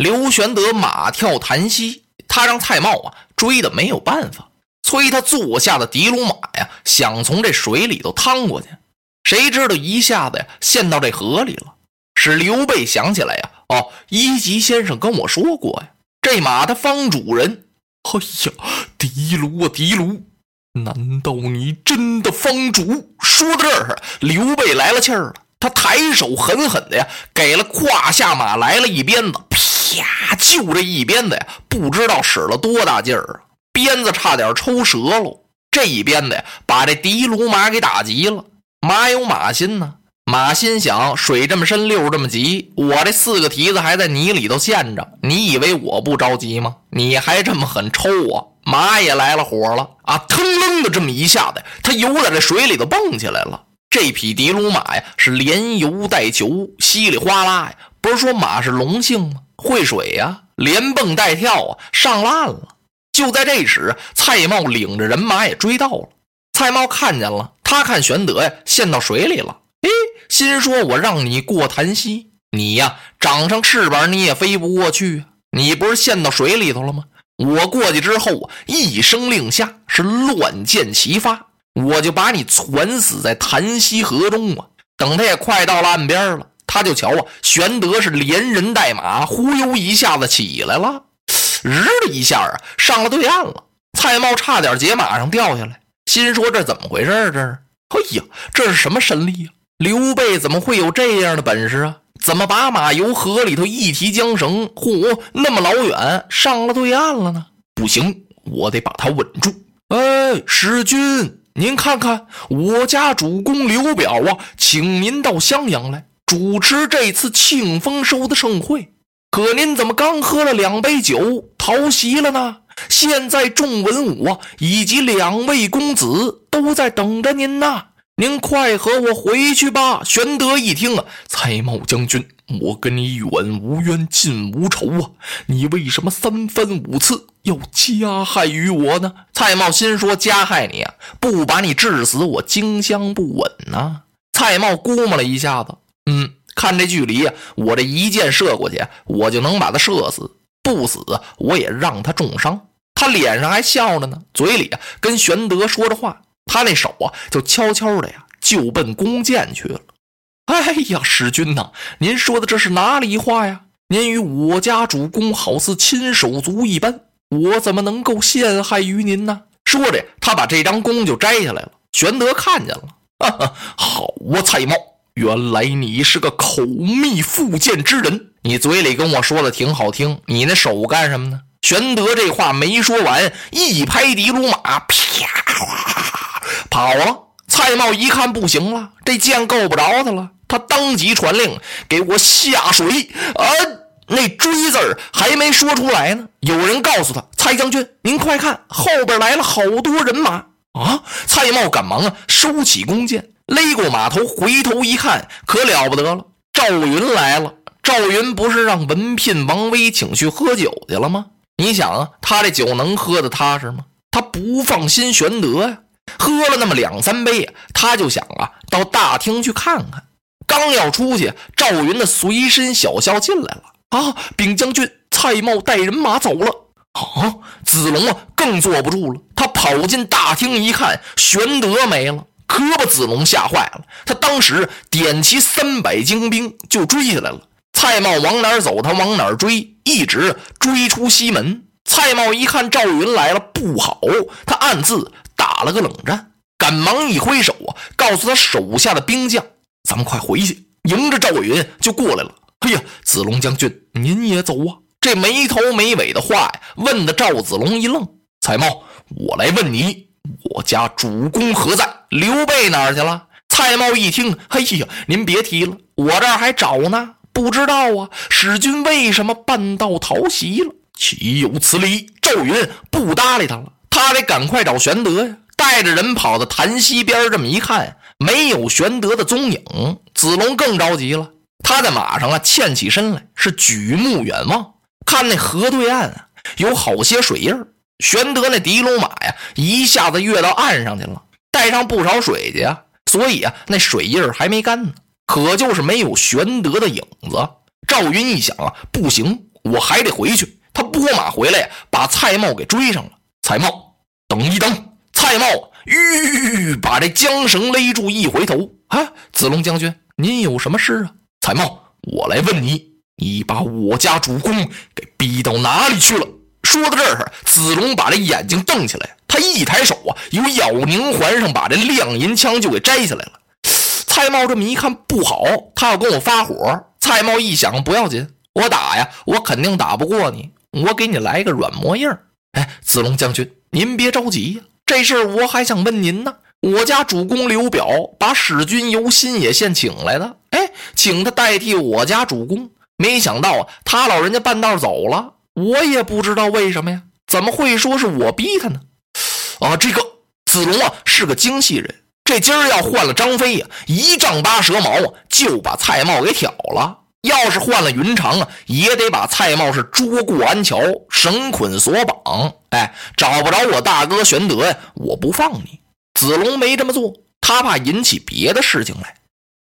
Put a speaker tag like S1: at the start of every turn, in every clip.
S1: 刘玄德马跳檀溪，他让蔡瑁啊追的没有办法，催他坐下的的卢马呀，想从这水里头趟过去，谁知道一下子呀陷到这河里了。使刘备想起来呀，哦，一级先生跟我说过呀，这马的方主人，
S2: 哎呀，狄卢啊狄卢，难道你真的方主？
S1: 说到这儿，刘备来了气儿了，他抬手狠狠的呀，给了胯下马来了一鞭子。啪！呀就这一鞭子呀，不知道使了多大劲儿啊，鞭子差点抽折喽。这一鞭子呀，把这狄卢马给打急了。马有马心呢，马心想：水这么深，溜这么急，我这四个蹄子还在泥里头陷着，你以为我不着急吗？你还这么狠抽我？马也来了火了啊！腾楞的这么一下子，他游在这水里头蹦起来了。这匹狄卢马呀，是连游带求，稀里哗啦呀。不是说马是龙性吗？会水呀，连蹦带跳啊，上岸了。就在这时，蔡瑁领着人马也追到了。蔡瑁看见了，他看玄德呀陷到水里了，哎，心说：“我让你过檀溪，你呀长上翅膀你也飞不过去！你不是陷到水里头了吗？我过去之后，一声令下，是乱箭齐发，我就把你攒死在檀溪河中啊！等他也快到了岸边了。”他就瞧啊，玄德是连人带马，忽悠一下子起来了，日的一下啊，上了对岸了。蔡瑁差点解马上掉下来，心说这怎么回事这是，哎呀，这是什么神力啊？刘备怎么会有这样的本事啊？怎么把马由河里头一提缰绳，嚯，那么老远上了对岸了呢？不行，我得把他稳住。哎，使君，您看看我家主公刘表啊，请您到襄阳来。主持这次庆丰收的盛会，可您怎么刚喝了两杯酒逃席了呢？现在众文武啊，以及两位公子都在等着您呢，您快和我回去吧。玄德一听啊，
S2: 蔡瑁将军，我跟你远无冤，近无仇啊，你为什么三番五次要加害于我呢？
S1: 蔡瑁心说：加害你啊，不把你治死，我荆襄不稳呐。蔡瑁估摸了一下子。嗯，看这距离啊，我这一箭射过去，我就能把他射死。不死，我也让他重伤。他脸上还笑着呢，嘴里啊跟玄德说着话，他那手啊就悄悄的呀就奔弓箭去了。哎呀，使君呐，您说的这是哪里话呀？您与我家主公好似亲手足一般，我怎么能够陷害于您呢？说着，他把这张弓就摘下来了。玄德看见了，哈哈，好啊，蔡瑁。原来你是个口蜜腹剑之人，你嘴里跟我说的挺好听，你那手干什么呢？玄德这话没说完，一拍的卢马，啪，跑了。蔡瑁一看不行了，这剑够不着他了，他当即传令给我下水。啊，那追字还没说出来呢，有人告诉他：“蔡将军，您快看，后边来了好多人马啊！”蔡瑁赶忙啊，收起弓箭。勒过马头，回头一看，可了不得了！赵云来了。赵云不是让文聘、王威请去喝酒去了吗？你想啊，他这酒能喝的踏实吗？他不放心玄德呀。喝了那么两三杯，他就想啊，到大厅去看看。刚要出去，赵云的随身小校进来了。啊，禀将军，蔡瑁带人马走了。啊，子龙啊，更坐不住了。他跑进大厅一看，玄德没了。可把子龙吓坏了，他当时点齐三百精兵就追下来了。蔡瑁往哪儿走，他往哪儿追，一直追出西门。蔡瑁一看赵云来了，不好，他暗自打了个冷战，赶忙一挥手啊，告诉他手下的兵将：“咱们快回去！”迎着赵云就过来了。哎呀，子龙将军，您也走啊？这没头没尾的话呀，问的赵子龙一愣。蔡瑁，我来问你。我家主公何在？刘备哪儿去了？蔡瑁一听，哎呀，您别提了，我这儿还找呢。不知道啊，使君为什么半道逃袭了？
S2: 岂有此理！
S1: 赵云不搭理他了，他得赶快找玄德呀。带着人跑到潭溪边，这么一看，没有玄德的踪影。子龙更着急了，他在马上啊，欠起身来，是举目远望，看那河对岸啊，有好些水印。玄德那狄龙马呀，一下子跃到岸上去了，带上不少水去啊，所以啊，那水印还没干呢，可就是没有玄德的影子。赵云一想啊，不行，我还得回去。他拨马回来，把蔡瑁给追上了。蔡瑁，等一等！蔡瑁，吁，把这缰绳勒住，一回头，啊，子龙将军，您有什么事啊？蔡瑁，我来问你，你把我家主公给逼到哪里去了？说到这儿，子龙把这眼睛瞪起来，他一抬手啊，由咬宁环上把这亮银枪就给摘下来了。蔡瑁这么一看不好，他要跟我发火。蔡瑁一想，不要紧，我打呀，我肯定打不过你，我给你来个软磨硬。哎，子龙将军，您别着急呀，这事儿我还想问您呢。我家主公刘表把使君由新野县请来的，哎，请他代替我家主公。没想到啊，他老人家半道走了，我也不知道为什么呀？怎么会说是我逼他呢？啊，这个子龙啊是个精细人，这今儿要换了张飞呀，一丈八蛇矛啊就把蔡瑁给挑了；要是换了云长啊，也得把蔡瑁是捉过安桥，绳捆索绑。哎，找不着我大哥玄德呀，我不放你。子龙没这么做，他怕引起别的事情来，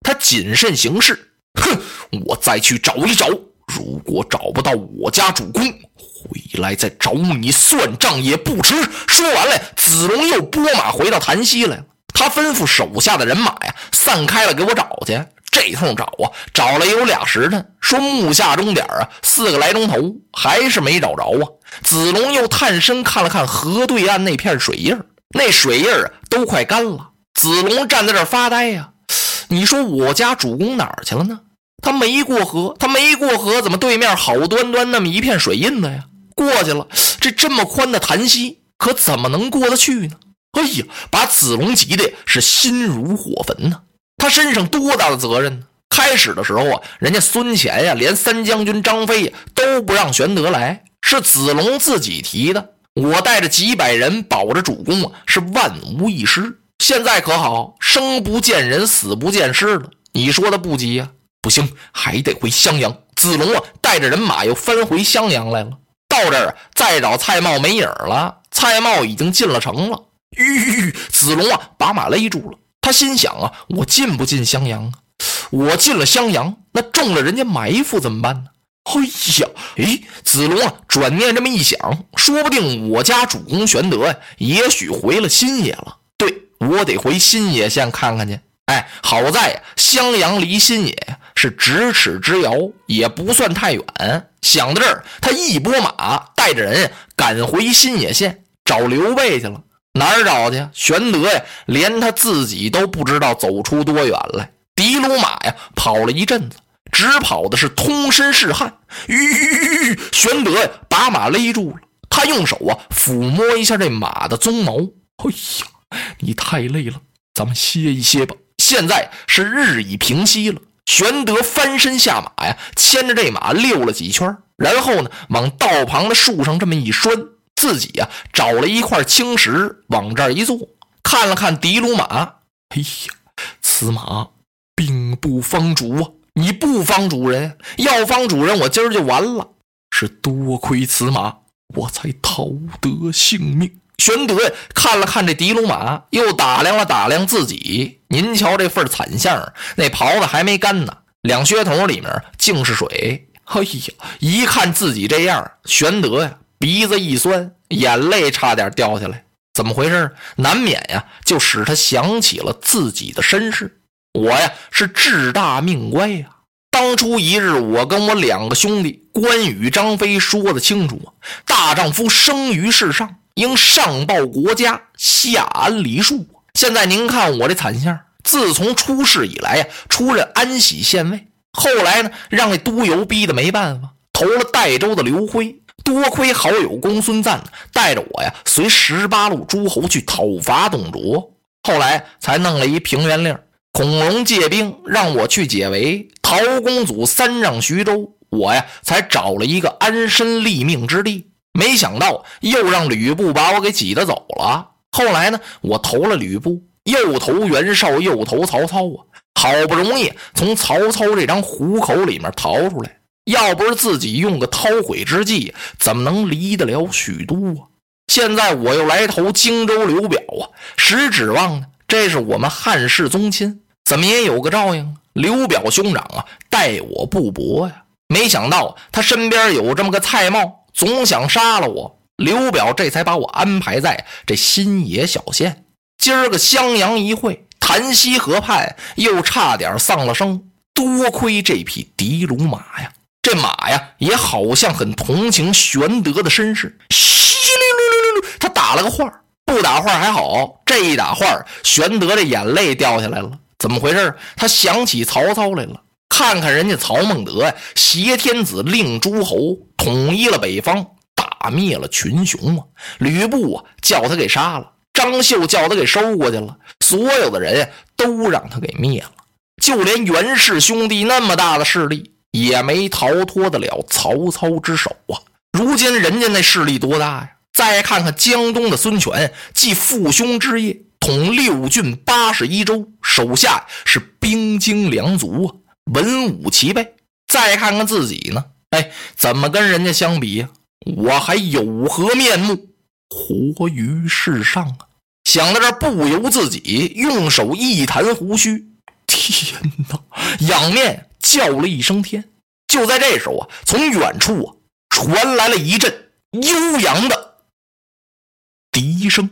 S1: 他谨慎行事。哼，我再去找一找，如果找不到我家主公，回来再找你算账也不迟。说完了，子龙又拨马回到潭溪来了。他吩咐手下的人马呀，散开了，给我找去。这通找啊，找了有俩时辰，说木下钟点啊，四个来钟头，还是没找着啊。子龙又探身看了看河对岸那片水印那水印啊，都快干了。子龙站在这儿发呆呀。你说我家主公哪儿去了呢？他没过河，他没过河，怎么对面好端端那么一片水印子呀？过去了，这这么宽的潭溪，可怎么能过得去呢？哎呀，把子龙急的是心如火焚呐！他身上多大的责任呢？开始的时候啊，人家孙乾呀，连三将军张飞呀都不让玄德来，是子龙自己提的。我带着几百人保着主公啊，是万无一失。现在可好，生不见人，死不见尸了。你说的不急呀？不行，还得回襄阳。子龙啊，带着人马又翻回襄阳来了。到这儿再找蔡瑁没影了。蔡瑁已经进了城了。吁！子龙啊，把马勒住了。他心想啊，我进不进襄阳啊？我进了襄阳，那中了人家埋伏怎么办呢？哎呀，哎，子龙啊，转念这么一想，说不定我家主公玄德呀，也许回了新野了。对，我得回新野县看看去。哎，好在襄阳离新野是咫尺之遥，也不算太远。想到这儿，他一拨马，带着人赶回新野县找刘备去了。哪儿找去？玄德呀，连他自己都不知道走出多远来。的卢马呀，跑了一阵子。只跑的是通身是汗，吁！玄德呀，把马勒住了。他用手啊抚摸一下这马的鬃毛。哎呀，你太累了，咱们歇一歇吧。现在是日已平息了。玄德翻身下马呀，牵着这马溜了几圈，然后呢，往道旁的树上这么一拴，自己呀找了一块青石往这儿一坐，看了看的卢马。哎呀，此马并不方主啊。你不方主人，要方主人，我今儿就完了。是多亏此马，我才逃得性命。玄德看了看这的卢马，又打量了打量自己。您瞧这份惨相，那袍子还没干呢，两靴筒里面尽是水。哎呀，一看自己这样，玄德呀鼻子一酸，眼泪差点掉下来。怎么回事？难免呀，就使他想起了自己的身世。我呀是志大命乖呀！当初一日，我跟我两个兄弟关羽、张飞说的清楚啊，大丈夫生于世上，应上报国家，下安黎庶。现在您看我这惨相，自从出世以来呀，出任安喜县尉，后来呢，让那督邮逼得没办法，投了代州的刘辉。多亏好友公孙瓒带着我呀，随十八路诸侯去讨伐董卓，后来才弄了一平原令。孔融借兵让我去解围，陶公祖三让徐州，我呀才找了一个安身立命之地。没想到又让吕布把我给挤得走了。后来呢，我投了吕布，又投袁绍，又投曹操啊！好不容易从曹操这张虎口里面逃出来，要不是自己用个韬晦之计，怎么能离得了许都啊？现在我又来投荆州刘表啊，实指望呢，这是我们汉室宗亲。怎么也有个照应啊！刘表兄长啊，待我不薄呀。没想到他身边有这么个蔡瑁，总想杀了我。刘表这才把我安排在这新野小县。今儿个襄阳一会，檀溪河畔又差点丧了生。多亏这匹的卢马呀，这马呀也好像很同情玄德的身世。他打了个画不打话还好，这一打话，玄德的眼泪掉下来了。怎么回事？他想起曹操来了。看看人家曹孟德呀，挟天子令诸侯，统一了北方，打灭了群雄啊！吕布啊，叫他给杀了；张绣叫他给收过去了。所有的人都让他给灭了。就连袁氏兄弟那么大的势力，也没逃脱得了曹操之手啊！如今人家那势力多大呀？再看看江东的孙权，继父兄之业，统六郡八十一州，手下是兵精粮足啊，文武齐备。再看看自己呢？哎，怎么跟人家相比呀？我还有何面目活于世上啊？想到这儿，不由自己用手一弹胡须。天哪！仰面叫了一声天。就在这时候啊，从远处啊传来了一阵悠扬的笛声。